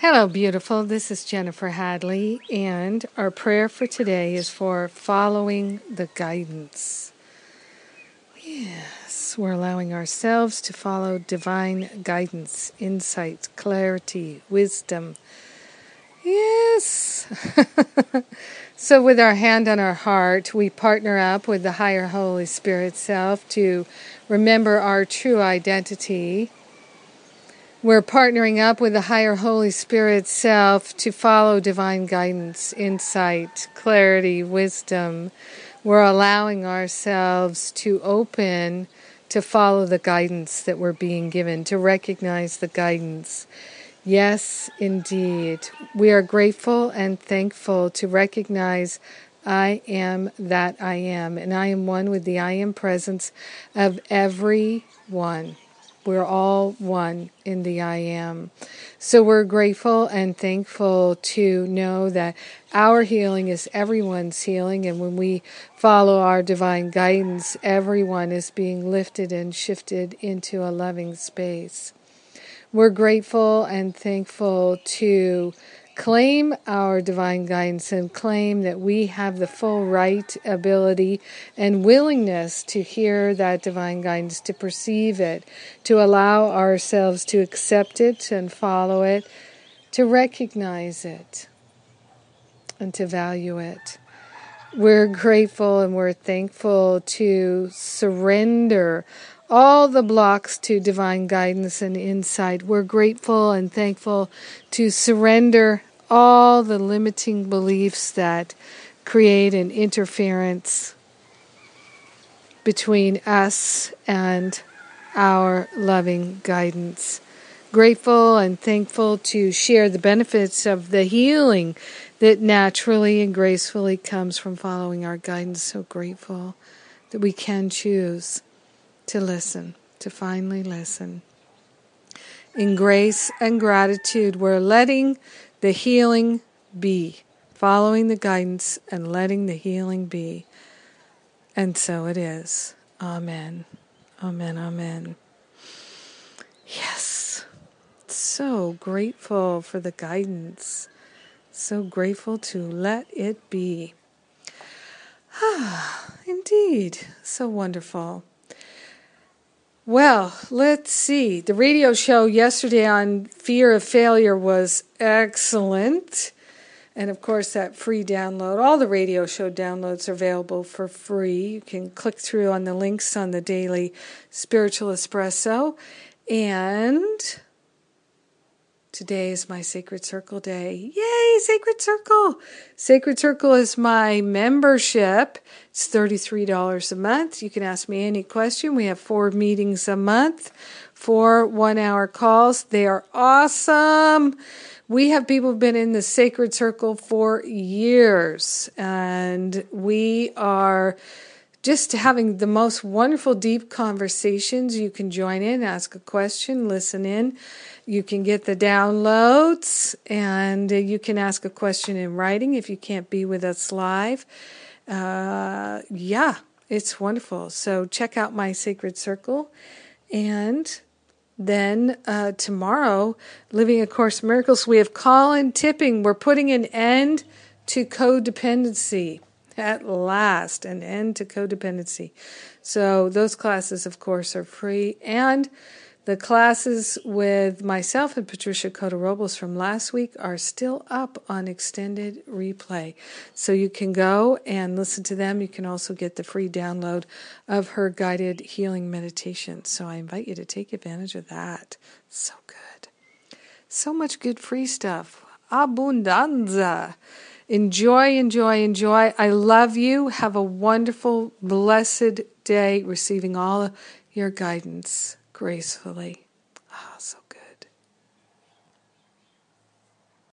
Hello, beautiful. This is Jennifer Hadley, and our prayer for today is for following the guidance. Yes, we're allowing ourselves to follow divine guidance, insight, clarity, wisdom. Yes. so, with our hand on our heart, we partner up with the higher Holy Spirit self to remember our true identity we're partnering up with the higher Holy Spirit self to follow divine guidance, insight, clarity, wisdom. We're allowing ourselves to open to follow the guidance that we're being given, to recognize the guidance. Yes, indeed. We are grateful and thankful to recognize I am that I am, and I am one with the I am presence of every one. We're all one in the I am. So we're grateful and thankful to know that our healing is everyone's healing. And when we follow our divine guidance, everyone is being lifted and shifted into a loving space. We're grateful and thankful to claim our divine guidance and claim that we have the full right, ability, and willingness to hear that divine guidance, to perceive it, to allow ourselves to accept it and follow it, to recognize it, and to value it. We're grateful and we're thankful to surrender all the blocks to divine guidance and insight. We're grateful and thankful to surrender all the limiting beliefs that create an interference between us and our loving guidance. Grateful and thankful to share the benefits of the healing that naturally and gracefully comes from following our guidance. So grateful that we can choose to listen, to finally listen. In grace and gratitude, we're letting the healing be, following the guidance and letting the healing be. And so it is. Amen. Amen. Amen. Yes. So grateful for the guidance. So grateful to let it be. Ah, indeed. So wonderful. Well, let's see. The radio show yesterday on fear of failure was excellent. And of course, that free download, all the radio show downloads are available for free. You can click through on the links on the daily spiritual espresso. And Today is my Sacred Circle Day. Yay, Sacred Circle! Sacred Circle is my membership. It's $33 a month. You can ask me any question. We have four meetings a month, four one hour calls. They are awesome. We have people been in the Sacred Circle for years, and we are just having the most wonderful, deep conversations. You can join in, ask a question, listen in. You can get the downloads and you can ask a question in writing if you can't be with us live. Uh, yeah, it's wonderful. So check out my Sacred Circle. And then uh, tomorrow, Living A Course Miracles, we have Colin Tipping. We're putting an end to codependency. At last, an end to codependency. So those classes, of course, are free. And the classes with myself and Patricia Cota Robles from last week are still up on extended replay. So you can go and listen to them. You can also get the free download of her guided healing meditation. So I invite you to take advantage of that. So good. So much good free stuff. Abundanza. Enjoy, enjoy, enjoy. I love you. Have a wonderful, blessed day receiving all your guidance gracefully. So